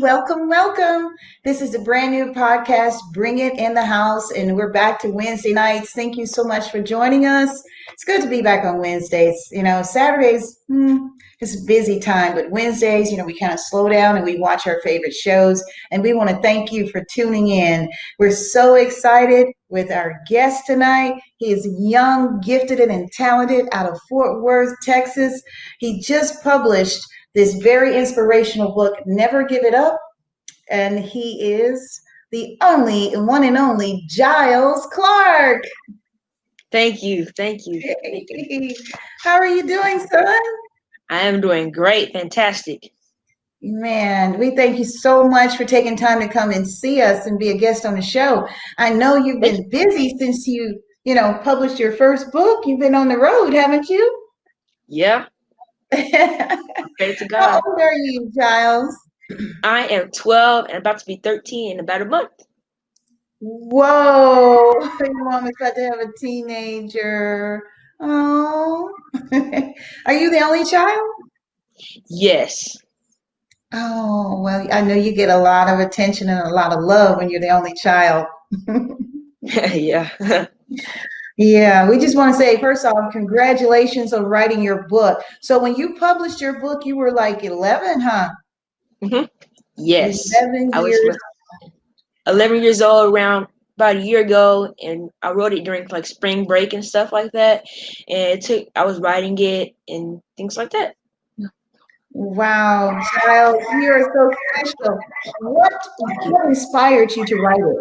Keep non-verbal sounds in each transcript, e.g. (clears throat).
Welcome, welcome. This is a brand new podcast, Bring It in the House, and we're back to Wednesday nights. Thank you so much for joining us. It's good to be back on Wednesdays. You know, Saturdays, hmm, it's a busy time, but Wednesdays, you know, we kind of slow down and we watch our favorite shows. And we want to thank you for tuning in. We're so excited with our guest tonight. He is young, gifted, and talented out of Fort Worth, Texas. He just published this very inspirational book, Never Give It Up. And he is the only one and only Giles Clark. Thank you. Thank you. How are you doing, son? I am doing great. Fantastic. Man, we thank you so much for taking time to come and see us and be a guest on the show. I know you've been busy since you, you know, published your first book. You've been on the road, haven't you? Yeah, (laughs) Pray to God. How old are you, Giles? I am 12 and about to be 13 in about a month. Whoa, your mom is about to have a teenager. Oh, (laughs) are you the only child? Yes. Oh, well, I know you get a lot of attention and a lot of love when you're the only child. (laughs) yeah. Yeah, we just want to say first off, congratulations on writing your book. So when you published your book, you were like 11, huh? Mm-hmm. Yes. 11 I years. was 11 years old around about a year ago and I wrote it during like spring break and stuff like that. And it took I was writing it and things like that. Wow, child, you are so special. What what inspired you to write it?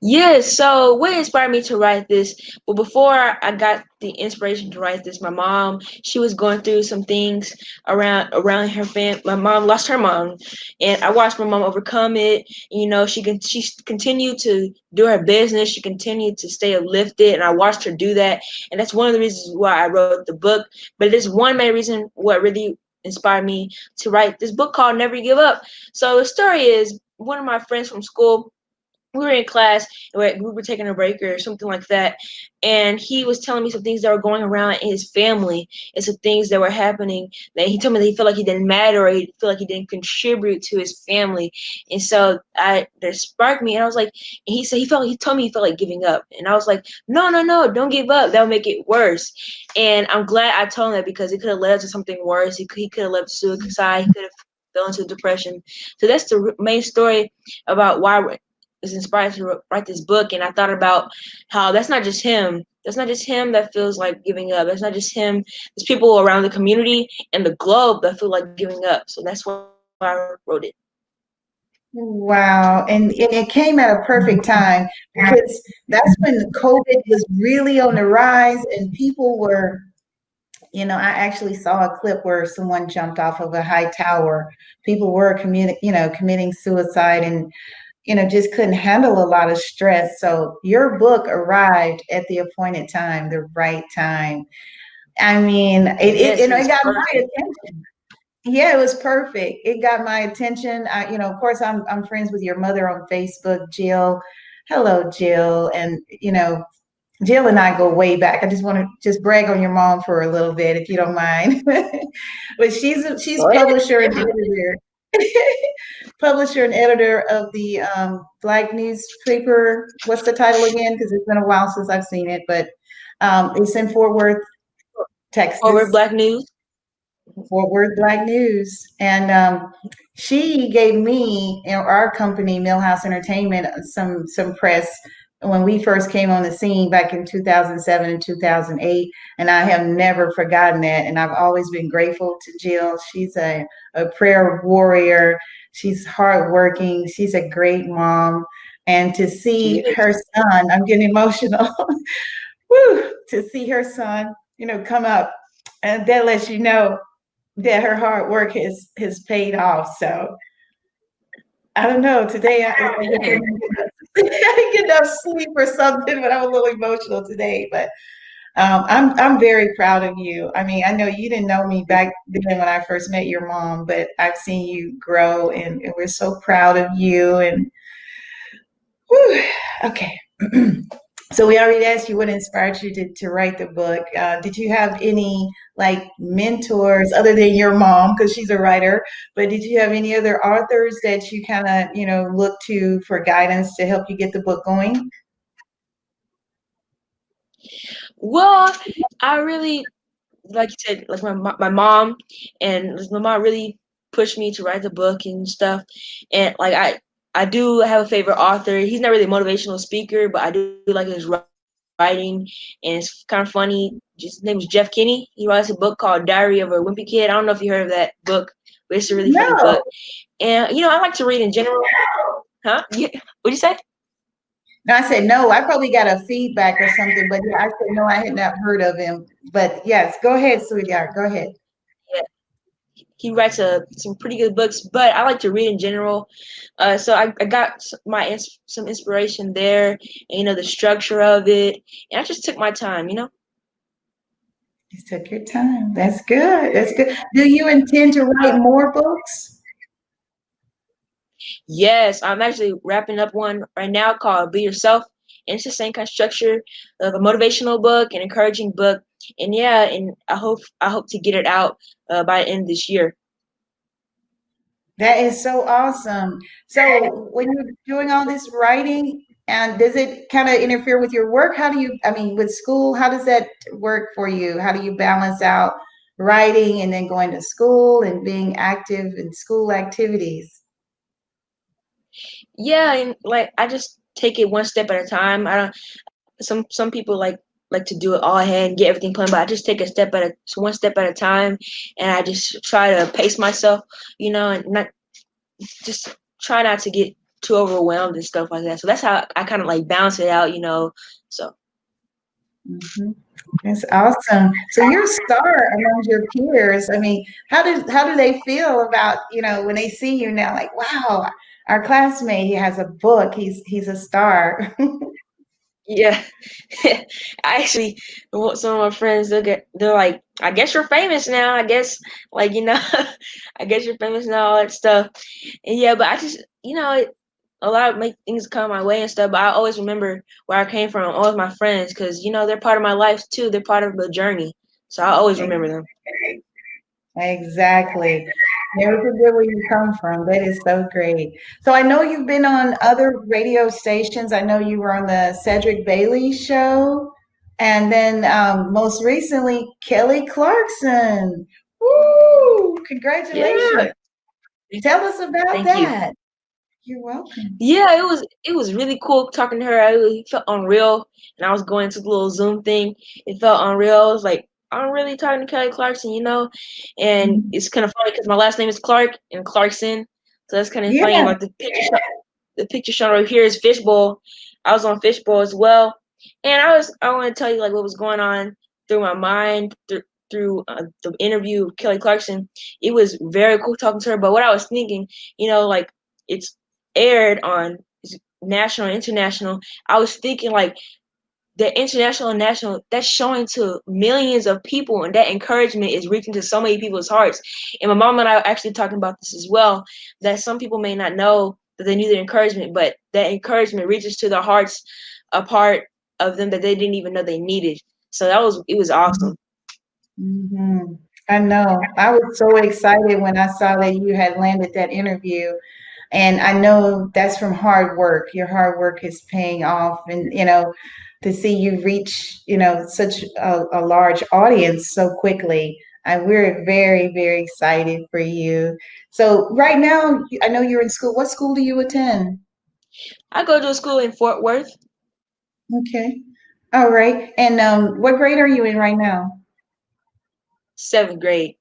Yes. So what inspired me to write this? Well, before I got the inspiration to write this, my mom she was going through some things around around her family. My mom lost her mom, and I watched my mom overcome it. You know, she can she continued to do her business. She continued to stay uplifted, and I watched her do that. And that's one of the reasons why I wrote the book. But it is one main reason what really inspired me to write this book called Never Give Up. So the story is one of my friends from school we were in class we were taking a break or something like that and he was telling me some things that were going around in his family and some things that were happening that he told me that he felt like he didn't matter or he felt like he didn't contribute to his family. And so i that sparked me and i was like he said he felt he told me he felt like giving up. And i was like no no no don't give up. That'll make it worse. And i'm glad i told him that because it could have led to something worse. He could, he could have led to suicide. He could have fell into depression. So that's the main story about why was inspired to write this book and i thought about how that's not just him. That's not just him that feels like giving up. That's not just him. There's people around the community and the globe that feel like giving up. So that's why i wrote it. Wow. And, and it came at a perfect mm-hmm. time because that's when the COVID was really on the rise and people were, you know, I actually saw a clip where someone jumped off of a high tower. People were committing, you know, committing suicide and you know, just couldn't handle a lot of stress. So your book arrived at the appointed time, the right time. I mean, it, it you know, it got perfect. my attention. Yeah, it was perfect. It got my attention. I, you know, of course, I'm I'm friends with your mother on Facebook, Jill. Hello, Jill. And you know, Jill and I go way back. I just want to just brag on your mom for a little bit, if you don't mind. (laughs) but she's a, she's publisher and editor (laughs) publisher and editor of the um, Black newspaper. What's the title again? Because it's been a while since I've seen it, but um, it's in Fort Worth, Texas. Fort Worth Black News. Fort Worth Black News, and um, she gave me, know, our company, Millhouse Entertainment, some some press when we first came on the scene back in 2007 and 2008 and i have never forgotten that and i've always been grateful to jill. She's a, a prayer warrior. She's hardworking. She's a great mom. And to see her son i'm getting emotional. (laughs) Woo, to see her son you know come up and that lets you know that her hard work has has paid off. So i don't know. Today I, I, (laughs) get enough sleep or something, but I'm a little emotional today. But um, I'm I'm very proud of you. I mean, I know you didn't know me back then when I first met your mom, but I've seen you grow, and, and we're so proud of you. And whew, okay. (clears throat) so we already asked you what inspired you to, to write the book. Uh, did you have any like mentors other than your mom because she's a writer? But did you have any other authors that you kind of you know look to for guidance to help you get the book going? Well, I really like you said, like my my mom and my mom really pushed me to write the book and stuff. And like I I do have a favorite author. He's not really a motivational speaker, but I do like his writing, and it's kind of funny. Just his name is Jeff Kinney. He writes a book called Diary of a Wimpy Kid. I don't know if you heard of that book, but it's a really no. funny book. And you know, I like to read in general. Huh? What'd you say? No, I said no. I probably got a feedback or something, but yeah, I said no. I had not heard of him. But yes, go ahead, sweetheart. Go ahead. He writes a, uh, some pretty good books, but I like to read in general. Uh, so I, I got my some inspiration there, and, you know, the structure of it, and I just took my time. You know. You took your time. That's good. That's good. Do you intend to write more books? Yes, I'm actually wrapping up one right now called Be Yourself. And it's the same kind of structure of a motivational book, an encouraging book. And yeah, and I hope I hope to get it out uh, by end this year. That is so awesome. So when you're doing all this writing, and does it kind of interfere with your work? How do you, I mean, with school, how does that work for you? How do you balance out writing and then going to school and being active in school activities? Yeah, and like I just take it one step at a time. I don't. Some some people like like to do it all ahead and get everything planned, but I just take a step at a one step at a time, and I just try to pace myself, you know, and not just try not to get too overwhelmed and stuff like that. So that's how I kind of like balance it out, you know. So. Mm-hmm. That's awesome. So you're a star among your peers. I mean, how do how do they feel about you know when they see you now? Like, wow, our classmate he has a book he's he's a star (laughs) yeah. I (laughs) actually some of my friends look at they're like i guess you're famous now. I guess like you know (laughs) i guess you're famous now all that stuff. And yeah but i just you know a lot of make things come my way and stuff but i always remember where i came from all of my friends because you know they're part of my life too. They're part of the journey. So i always remember them. Exactly Never forget where you come from. That is so great. So I know you've been on other radio stations. I know you were on the Cedric Bailey show. And then um, most recently, Kelly Clarkson. Woo! Congratulations. Yeah. Tell us about Thank that. You. You're welcome. Yeah, it was it was really cool talking to her. I really felt unreal. And I was going to the little Zoom thing. It felt unreal. I was like, I'm really talking to Kelly Clarkson, you know, and mm-hmm. it's kind of funny because my last name is Clark and Clarkson, so that's kind of yeah. funny. Like the picture, the picture shown right here is Fishbowl. I was on Fishbowl as well, and I was I want to tell you like what was going on through my mind through through uh, the interview with Kelly Clarkson. It was very cool talking to her, but what I was thinking, you know, like it's aired on national, international. I was thinking like the international and national that's showing to millions of people and that encouragement is reaching to so many people's hearts. And my mom and i are actually talking about this as well that some people may not know that they need the encouragement but that encouragement reaches to their hearts a part of them that they didn't even know they needed. So that was it was awesome. Mm-hmm. i know. I was so excited when i saw that you had landed that interview. And i know that's from hard work. Your hard work is paying off. And you know to see you reach, you know, such a, a large audience so quickly. And we're very, very excited for you. So right now, I know you're in school. What school do you attend? I go to a school in Fort Worth. Okay. All right. And um, what grade are you in right now? Seventh grade.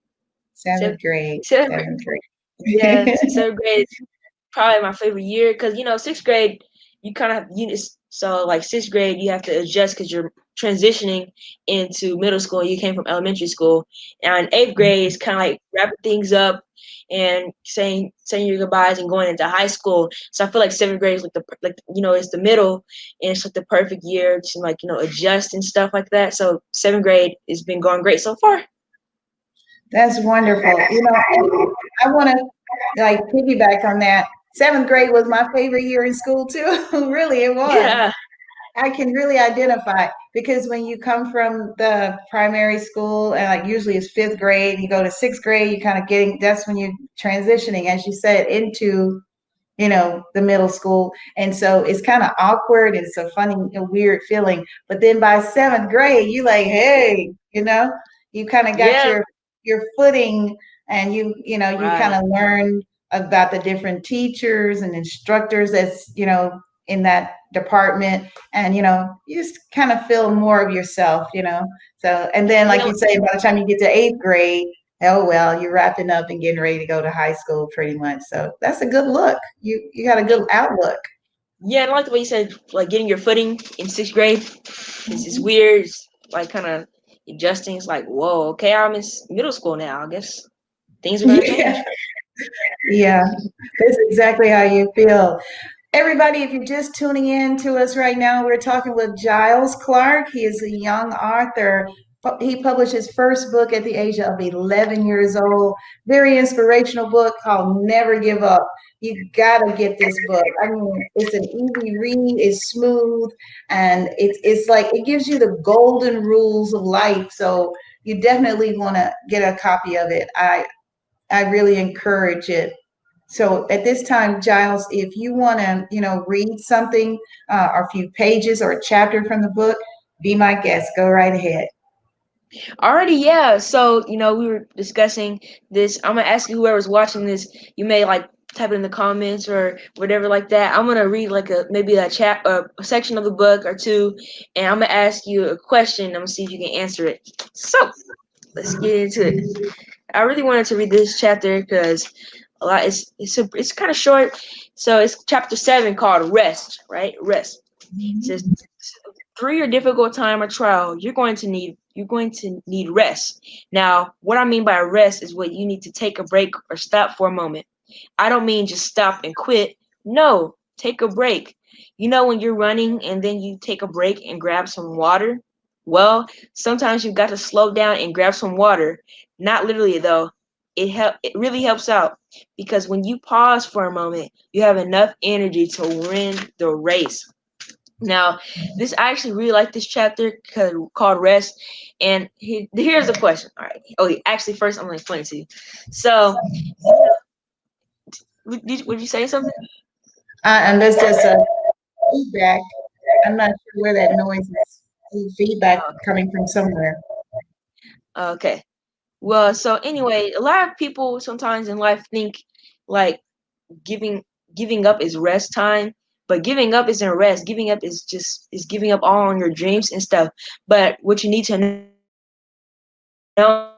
Seventh, seventh grade. Seventh, seventh grade. Yeah, (laughs) seventh grade is probably my favorite year because you know sixth grade you kind of you so like sixth grade, you have to adjust because you're transitioning into middle school. You came from elementary school, and eighth mm-hmm. grade is kind of like wrapping things up and saying saying your goodbyes and going into high school. So I feel like seventh grade is like the like you know it's the middle and it's like the perfect year to like you know adjust and stuff like that. So seventh grade has been going great so far. That's wonderful. You know, I want to like piggyback on that seventh grade was my favorite year in school too. (laughs) really, it was. Yeah. I can really identify because when you come from the primary school and like usually it's fifth grade, you go to sixth grade, you kind of getting that's when you're transitioning, as you said, into you know the middle school, and so it's kind of awkward. It's a funny, a weird feeling. But then by seventh grade, you like, hey, you know, you kind of got yeah. your your footing, and you you know you right. kind of learn about the different teachers and instructors that's you know in that department. And you know you just kind of feel more of yourself you know? So and then like you say by the time you get to eighth grade oh well you're wrapping up and getting ready to go to high school pretty much. So that's a good look. You you got a good outlook. Yeah I like the way you said like getting your footing in sixth grade. It's just mm-hmm. weird. It's like kind of adjusting. It's like whoa okay i'm in middle school now. I guess things are gonna (laughs) yeah. change yeah that's exactly how you feel Everybody, if you're just tuning in to us right now, we're talking with Giles Clark. He is a young author. He published his first book at the age of 11 years old. Very inspirational book called Never Give Up. You gotta get this book. I mean, it's an easy read, it's smooth, and it's it's like it gives you the golden rules of life. So you definitely want to get a copy of it. I I really encourage it. So at this time, Giles, if you want to, you know, read something uh, or a few pages or a chapter from the book, be my guest. Go right ahead. Already, yeah. So you know, we were discussing this. I'm gonna ask you whoever's watching this. You may like type it in the comments or whatever like that. I'm gonna read like a maybe a chat a section of the book or two, and I'm gonna ask you a question. I'm gonna see if you can answer it. So let's get into it. I really wanted to read this chapter because a lot. It's it's a, it's kind of short. So it's chapter seven called rest. Right, rest. It says through your difficult time or trial, you're going to need you're going to need rest. Now, what I mean by rest is what you need to take a break or stop for a moment. I don't mean just stop and quit. No, take a break. You know when you're running and then you take a break and grab some water? Well, sometimes you've got to slow down and grab some water. Not literally though it help it really helps out because when you pause for a moment, you have enough energy to win the race. Now, this I actually really like this chapter called rest. And he, here's the question. All right. Oh, actually, first I'm going to explain it to you. So, did, would you say something? Uh, and there's just a feedback. I'm not sure where that noise is. Feedback coming from somewhere. Okay. Well, so anyway, a lot of people sometimes in life think like giving giving up is rest time, but giving up isn't rest. Giving up is just is giving up all on your dreams and stuff. But what you need to know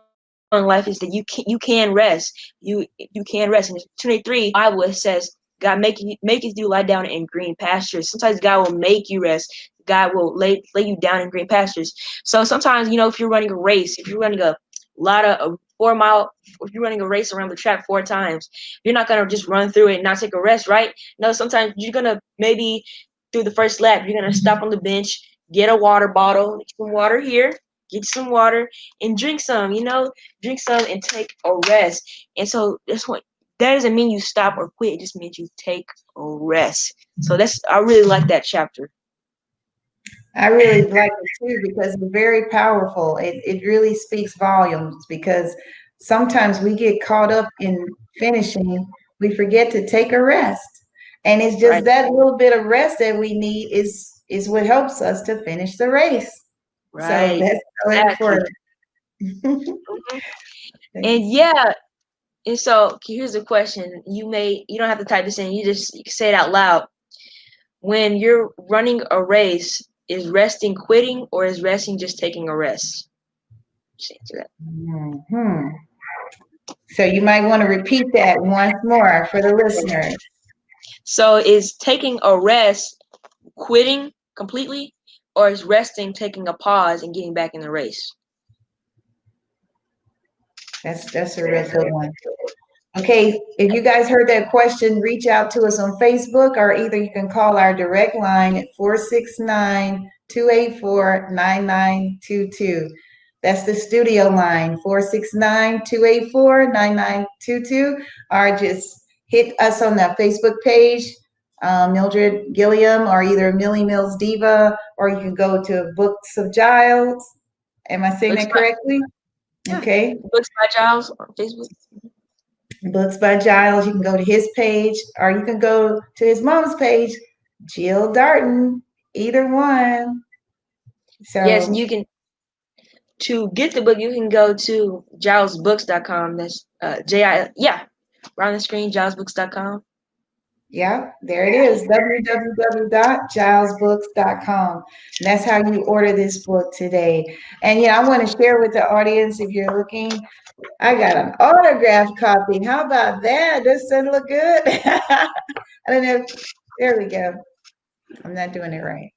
in life is that you can you can rest. You you can rest. And 23 Bible says God make you make you lie down in green pastures. Sometimes God will make you rest. God will lay lay you down in green pastures. So sometimes, you know, if you're running a race, if you're running a lot of uh, four mile if you're running a race around the track four times you're not going to just run through it and not take a rest right? No sometimes you're going to maybe through the first lap you're going to stop on the bench get a water bottle get some water here get some water and drink some you know? Drink some and take a rest. And so that's what that doesn't mean you stop or quit it just means you take a rest. So that's i really like that chapter I really like it too because it's very powerful. It, it really speaks volumes because sometimes we get caught up in finishing, we forget to take a rest. And it's just right. that little bit of rest that we need is is what helps us to finish the race. Right. So that's so important. Mm-hmm. (laughs) and yeah, and so here's a question. You may you don't have to type this in, you just say it out loud. When you're running a race, is resting quitting or is resting just taking a rest? Mm-hmm. So you might want to repeat that once more for the listeners. So is taking a rest quitting completely or is resting taking a pause and getting back in the race? That's that's a real good one. Okay, if you guys heard that question, reach out to us on Facebook or either you can call our direct line at 469 284 9922. That's the studio line 469 284 9922. Or just hit us on the Facebook page, uh, Mildred Gilliam or either Millie Mills Diva, or you can go to Books of Giles. Am I saying Books that by- correctly? Yeah. Okay. Books by Giles on Facebook. Books by Giles. You can go to his page, or you can go to his mom's page, Jill Darton. Either one. So Yes, you can to get the book you can go to gilesbooks.com. That's uh J I yeah. Right on the screen, gilesbooks.com. Yeah, there it is www.gilesbooks.com. And that's how you order this book today. And yeah, I want to share with the audience if you're looking, I got an autographed copy. How about that? Does that look good? (laughs) I don't know. There we go. I'm not doing it right.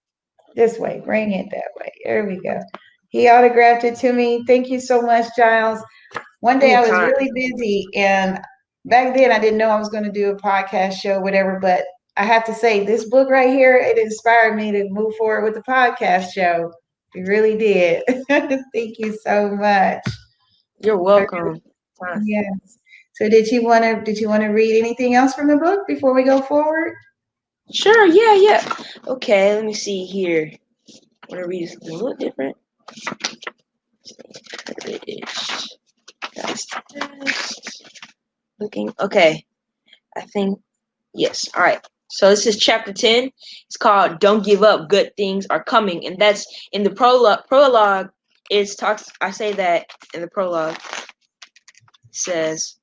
This way, bring it that way. There we go. He autographed it to me. Thank you so much, Giles. One day I was really busy and back then I didn't know I was going to do a podcast show, whatever, but I have to say this book right here, it inspired me to move forward with the podcast show. It really did. (laughs) Thank you so much. You're welcome. Yes. So did you want to did you want to read anything else from the book before we go forward? Sure, yeah, yeah. Okay, let me see here. I want to read something a little different. British. That's this. Looking. Okay. I think, yes. All right. So this is chapter 10. It's called Don't Give Up, Good Things Are Coming. And that's in the prologue. Prologue is talks, I say that in the prologue. Says,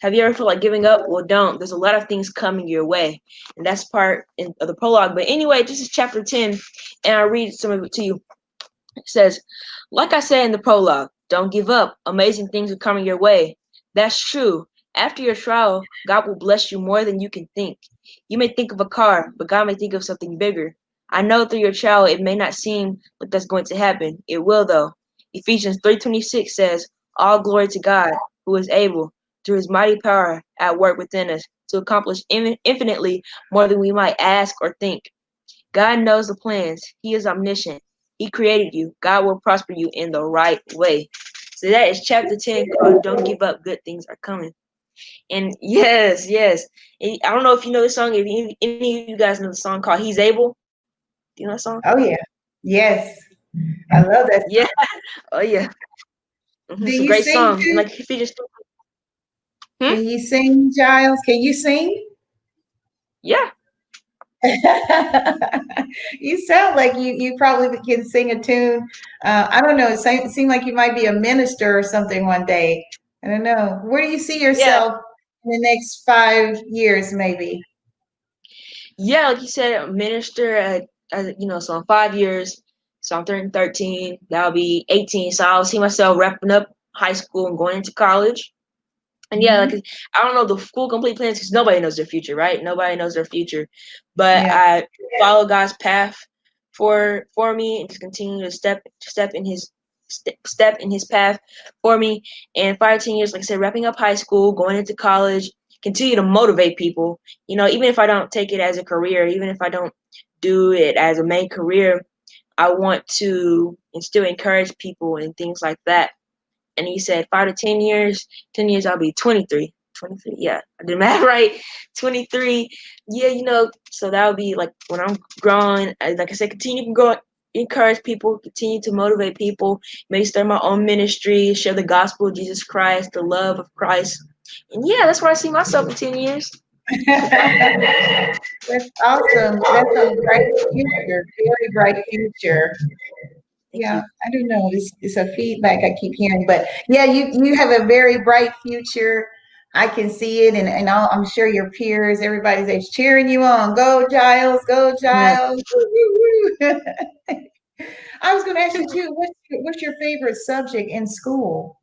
Have you ever felt like giving up? Well, don't. There's a lot of things coming your way and that's part in, of the prologue. But anyway, this is chapter 10, and I'll read some of it to you. It says, Like I said in the prologue, don't give up. Amazing things are coming your way. That's true. After your trial, God will bless you more than you can think. You may think of a car, but God may think of something bigger. I know through your trial it may not seem like that's going to happen. It will though. Ephesians 3:26 says, All glory to God, who is able, through his mighty power at work within us, to accomplish in- infinitely more than we might ask or think. God knows the plans. He is omniscient. He created you. God will prosper you in the right way. So that is chapter 10 called Don't Give Up, Good Things Are Coming. And yes, yes. And I don't know if you know the song, if any, any of you guys know the song called He's Able. Do you know that song? Oh yeah. Yes. I love that. Yeah. (laughs) Oh, yeah. Mhm, Do It's a great song. too? Like, if you just, Can you sing, Giles? Can you sing? yeah. (laughs) you sound like you you probably can sing a tune. Uh, I don't know. It seemed like you might be a minister or something one day. I don't know. Where do you see yourself in the next five years, maybe? Yeah, like you said, minister at, at you know, so in five years, so I'm turning 13, that'll be 18. So I'll see myself wrapping up high school and going into college. And yeah, mm-hmm. like I don't know the full complete plans because nobody knows their future, right? Nobody knows their future. But Yeah. I follow God's path for for me and just continue to step step in his step, step in his path for me. And five, ten years, like I said, wrapping up high school, going into college, continue to motivate people. You know, even if I don't take it as a career, even if I don't do it as a main career, I want to still encourage people and things like that. And he said five to ten years, ten years I'll be 23. 23, yeah, I did math (laughs) right. 23, yeah, you know, so that would be like when I'm growing, like I said, continue to grow, encourage people, continue to motivate people, maybe start my own ministry, share the gospel of Jesus Christ, the love of Christ. And yeah, that's where I see myself in 10 years. (laughs) That's awesome. That's a bright future, very bright future. Yeah, I don't know. It's, it's a feedback I keep hearing, but yeah, you you have a very bright future. I can see it, and, and I'll, I'm sure your peers, everybody's there cheering you on. Go Giles, go Giles. Woo. (laughs) I was going to ask you too. What's your, what's your favorite subject in school?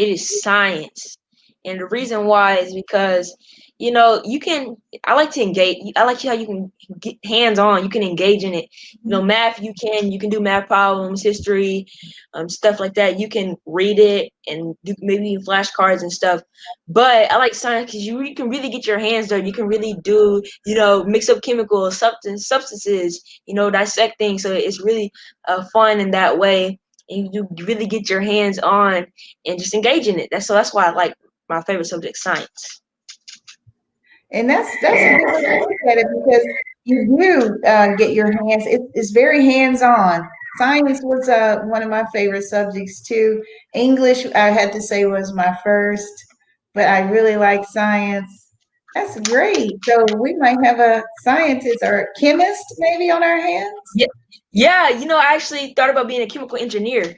it is science. And the reason why is because, you know, you can, I like to engage, I like how you can get hands on, you can engage in it. You know, math, you can, you can do math problems, history, um, stuff like that. You can read it and do maybe flashcards and stuff. But I like science because you, you can really get your hands dirty. You can really do, you know, mix up chemicals, substance, substances, you know, dissect things. So it's really uh, fun in that way and you really get your hands on and just engage in it. That's so that's why I like my favorite subject, science. And that's that's a good way to look at it because you do uh, get your hands. It, it's very hands on. Science was uh, one of my favorite subjects too. English, I had to say, was my first, but I really like science. That's great. So we might have a scientist or a chemist maybe on our hands. Yeah, yeah. You know, I actually thought about being a chemical engineer.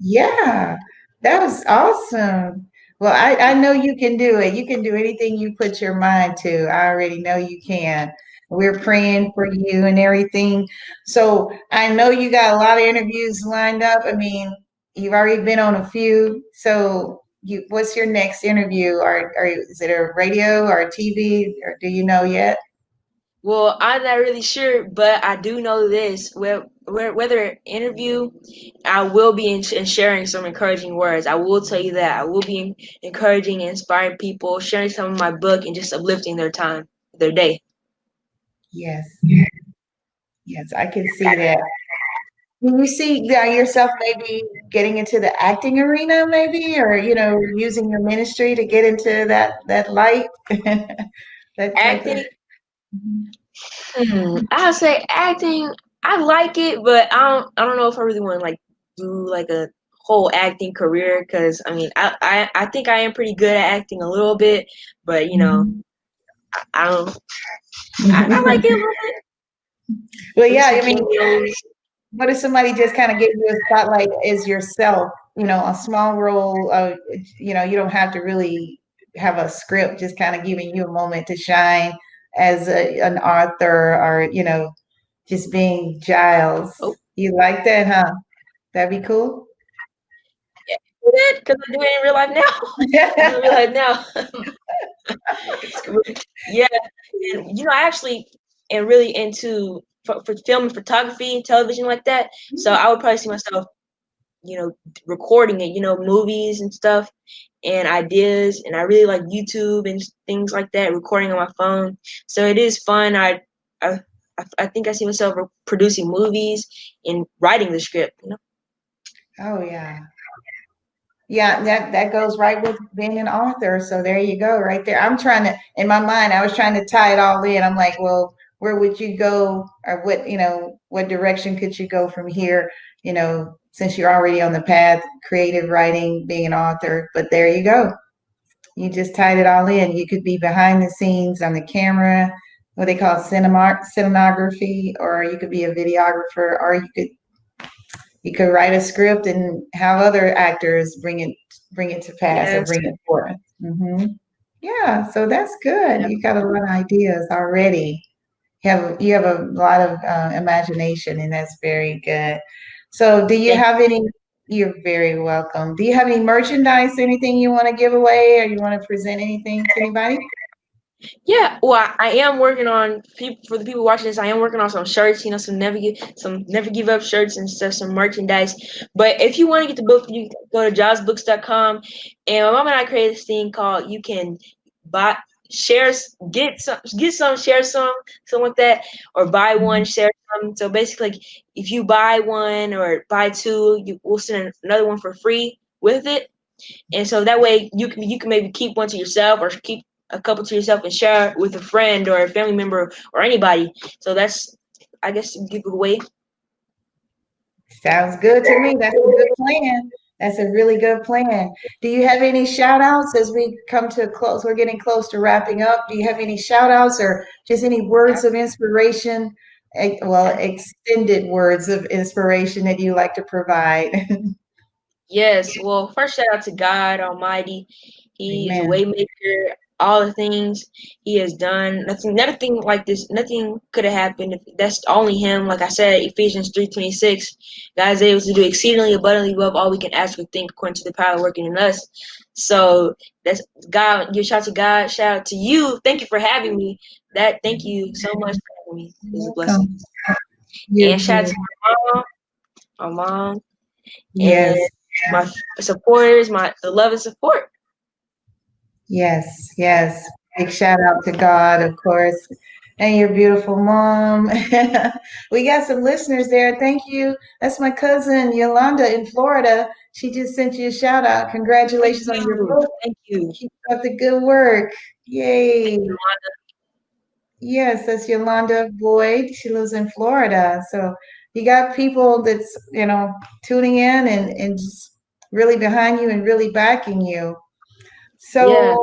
Yeah, that was awesome. Well, I, I know you can do it. You can do anything you put your mind to. I already know you can. We're praying for you and everything. So I know you got a lot of interviews lined up. I mean, you've already been on a few. So you, what's your next interview? Or, or is it a radio or a TV? Or do you know yet? Well, I'm not really sure, but I do know this. Whether interview, I will be in, in sharing some encouraging words. I will tell you that I will be encouraging and inspiring people, sharing some of my book, and just uplifting their time, their day. Yes. Yes, I can see that. Do you see yourself maybe getting into the acting arena, maybe, or you know, using your ministry to get into that that light? (laughs) that acting. Of... Hmm, I would say acting. I like it, but I don't. I don't know if I really want to like do like a whole acting career because I mean, I, I I think I am pretty good at acting a little bit, but you know, mm-hmm. I, I don't. I, I like it a little bit. Well, yeah, I mean, what if somebody just kind of gave you a spotlight as yourself? You know, a small role. Uh, you know, you don't have to really have a script. Just kind of giving you a moment to shine as a, an author, or you know, just being Giles. Oh. You like that, huh? That'd be cool. Yeah, because I do it in real life now. (laughs) in real life now. (laughs) yeah, and you know, I actually am really into for, for film and photography and television like that. So mm-hmm. I would probably see myself, you know, recording it, you know, movies and stuff and ideas. And I really like YouTube and things like that, recording on my phone. So it is fun. I, I, I think I see myself producing movies and writing the script, you know? Oh yeah. Yeah, that that goes right with being an author. So there you go, right there. I'm trying to, in my mind, I was trying to tie it all in. I'm like, well, where would you go, or what you know, what direction could you go from here? You know, since you're already on the path, creative writing, being an author. But there you go. You just tied it all in. You could be behind the scenes on the camera, what they call cinema cinematography, or you could be a videographer, or you could you could write a script and have other actors bring it bring it to pass yes. or bring it forth. Mm-hmm. Yeah, so that's good. Yeah. You got a lot of ideas already. You have you have a lot of uh, imagination, and that's very good. So, do you have any? You're very welcome. Do you have any merchandise? Anything you want to give away, or you want to present anything to anybody? Yeah, well, I am working on people for the people watching this. I am working on some shirts, you know, some never give some never give up shirts and stuff, some merchandise. But if you want to get the book, you go to gilesbooks.com. And my mom and I created this thing called "You Can Buy." Share, get some, get some, share some, something like that, or buy one, mm-hmm. share some. So basically, like, if you buy one or buy two, you will send another one for free with it, and so that way you can you can maybe keep one to yourself or keep a couple to yourself and share with a friend or a family member or anybody. So that's, I guess, give it away. Sounds good to me. That's a good plan. That's a really good plan. Do you have any shout outs as we come to a close? We're getting close to wrapping up. Do you have any shout outs or just any words of inspiration? Well, extended words of inspiration that you like to provide. (laughs) yes. Well, first, shout out to God Almighty. He's Amen. a waymaker all the things he has done. Nothing, nothing like this. Nothing could have happened if that's only him. Like I said, Ephesians three twenty six, God is able to do exceedingly abundantly above all we can ask or think, according to the power working in us. So that's God. Your shout to God. Shout out to you. Thank you for having me. That. Thank you so much for having me. It's a blessing. Yeah, and shout out to my mom, my mom, yes, my supporters, my the love and support. Yes, yes. Big shout out to God, of course, and your beautiful mom. (laughs) we got some listeners there. Thank you. That's my cousin Yolanda in Florida. She just sent you a shout out. Congratulations on your book. Thank you. Keep up the good work. Yay. Yes, that's Yolanda Boyd. She lives in Florida. So you got people that's, you know, tuning in and, and just really behind you and really backing you. So Yeah.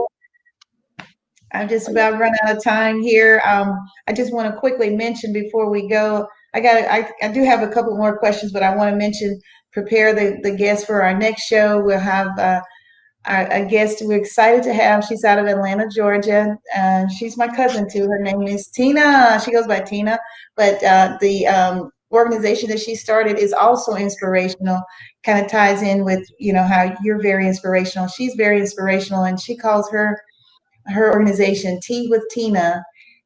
I'm just about run out of time here. Um, I just want to quickly mention before we go, I got I, I do have a couple more questions, but I want to mention prepare the, the guests for our next show. We'll have uh, a guest we're excited to have. She's out of Atlanta, Georgia. and she's my cousin too. Her name is Tina. She goes by Tina, but uh, the um, organization that she started is also inspirational. Kind of ties in with you know how you're very inspirational. She's very inspirational, and she calls her her organization Tea with Tina,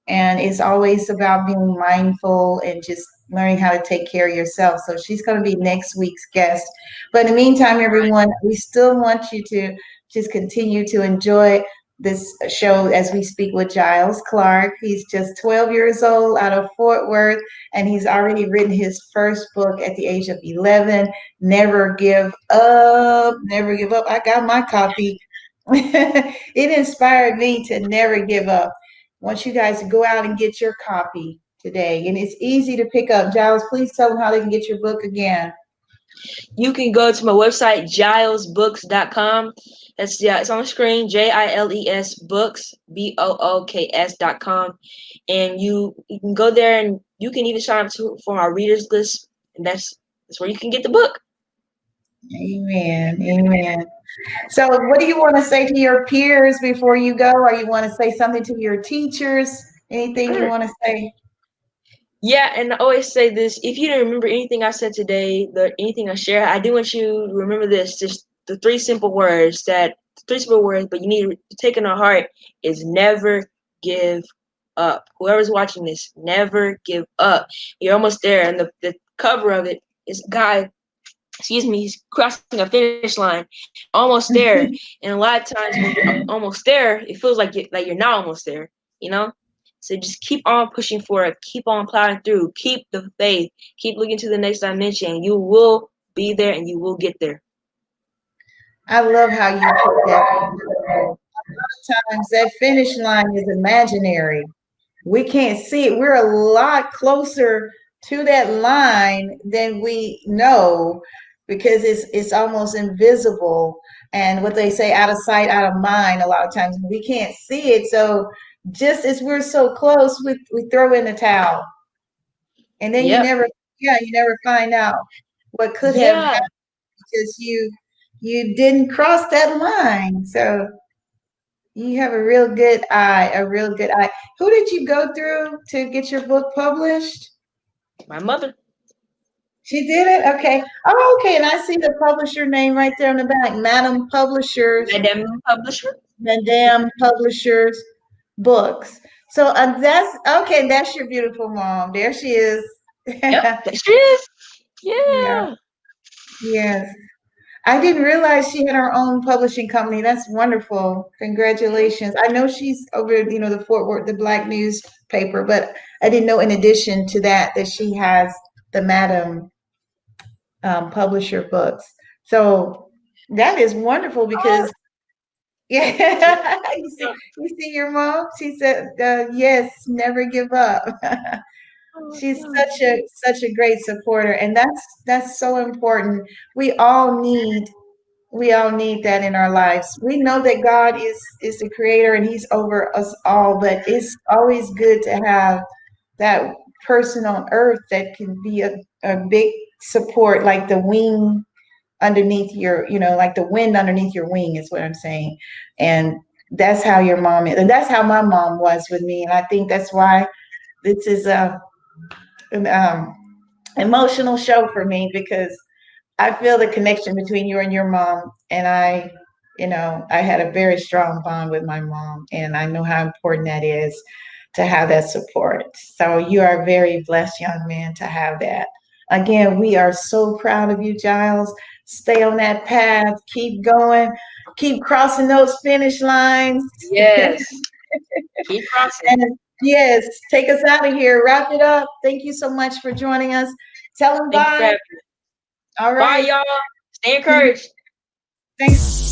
and it's always about being mindful and just learning how to take care of yourself. So she's going to be next week's guest. But in the meantime, everyone, we still want you to just continue to enjoy this show as we speak with Giles Clark. He's just 12 years old out of Fort Worth, and he's already written his first book at the age of 11 Never Give Up. Never Give Up. I got my copy. (laughs) it inspired me to never give up. I want you guys to go out and get your copy today. And it's easy to pick up. Giles, please tell them how they can get your book again. You can go to my website, gilesbooks.com. That's yeah, it's on the screen, J-I-L-E-S books, B-O-O-K-S dot com. And you you can go there and you can even sign up to, for our readers list. And that's that's where you can get the book. Amen. Amen. So what do you want to say to your peers before you go? Or you want to say something to your teachers? Anything you want to say? Yeah, and I always say this: if you don't remember anything I said today, the anything I share, I do want you to remember this: just the three simple words that three simple words, but you need to take in our heart is never give up. Whoever's watching this, never give up. You're almost there, and the, the cover of it is guy. Excuse me, he's crossing a finish line, almost there. (laughs) and a lot of times when you're almost there, it feels like you like you're not almost there. You know, so just keep on pushing forward, keep on plowing through, keep the faith, keep looking to the next dimension. You will be there and you will get there. I love how you put that. A lot of times that finish line is imaginary. We can't see it. We're a lot closer to that line than we know because it's it's almost invisible. And what they say, out of sight, out of mind, a lot of times we can't see it. So just as we're so close, we, we throw in the towel. And then Yep. you never, yeah, you never find out what could have happened because you you didn't cross that line. So you have a real good eye, a real good eye. Who did you go through to get your book published? My mother. She did it? Okay. Oh, okay. And I see the publisher name right there on the back. Madam Publishers, Madam Publisher. Madame Publishers Books. So uh, that's okay. That's your beautiful mom. There she is. Yep, (laughs) there she is. Yeah. Yeah. Yes. I didn't realize she had her own publishing company. That's wonderful. Congratulations. I know she's over, you know, the Fort Worth, the Black newspaper, but I didn't know in addition to that that she has the Madam um, Publisher books. So that is wonderful because (laughs) yeah, (laughs) you see, you see your mom. She said, uh, "Yes, never give up." (laughs) She's such a such a great supporter, and that's that's so important. We all need we all need that in our lives. We know that God is is the creator and He's over us all, but it's always good to have that person on earth that can be a, a big support, like the wing underneath your, you know, like the wind underneath your wing is what I'm saying. And that's how your mom is, and that's how my mom was with me. And I think that's why this is a an um, emotional show for me because I feel the connection between you and your mom. And I, you know, I had a very strong bond with my mom, and I know how important that is to have that support. So you are a very blessed young man to have that. Again, we are so proud of you, Giles. Stay on that path, keep going, keep crossing those finish lines. Yes. (laughs) Keep crossing. And yes, take us out of here. Wrap it up. Thank you so much for joining us. Tell them Thank you for bye. having me. Bye, y'all. Stay encouraged. Thanks.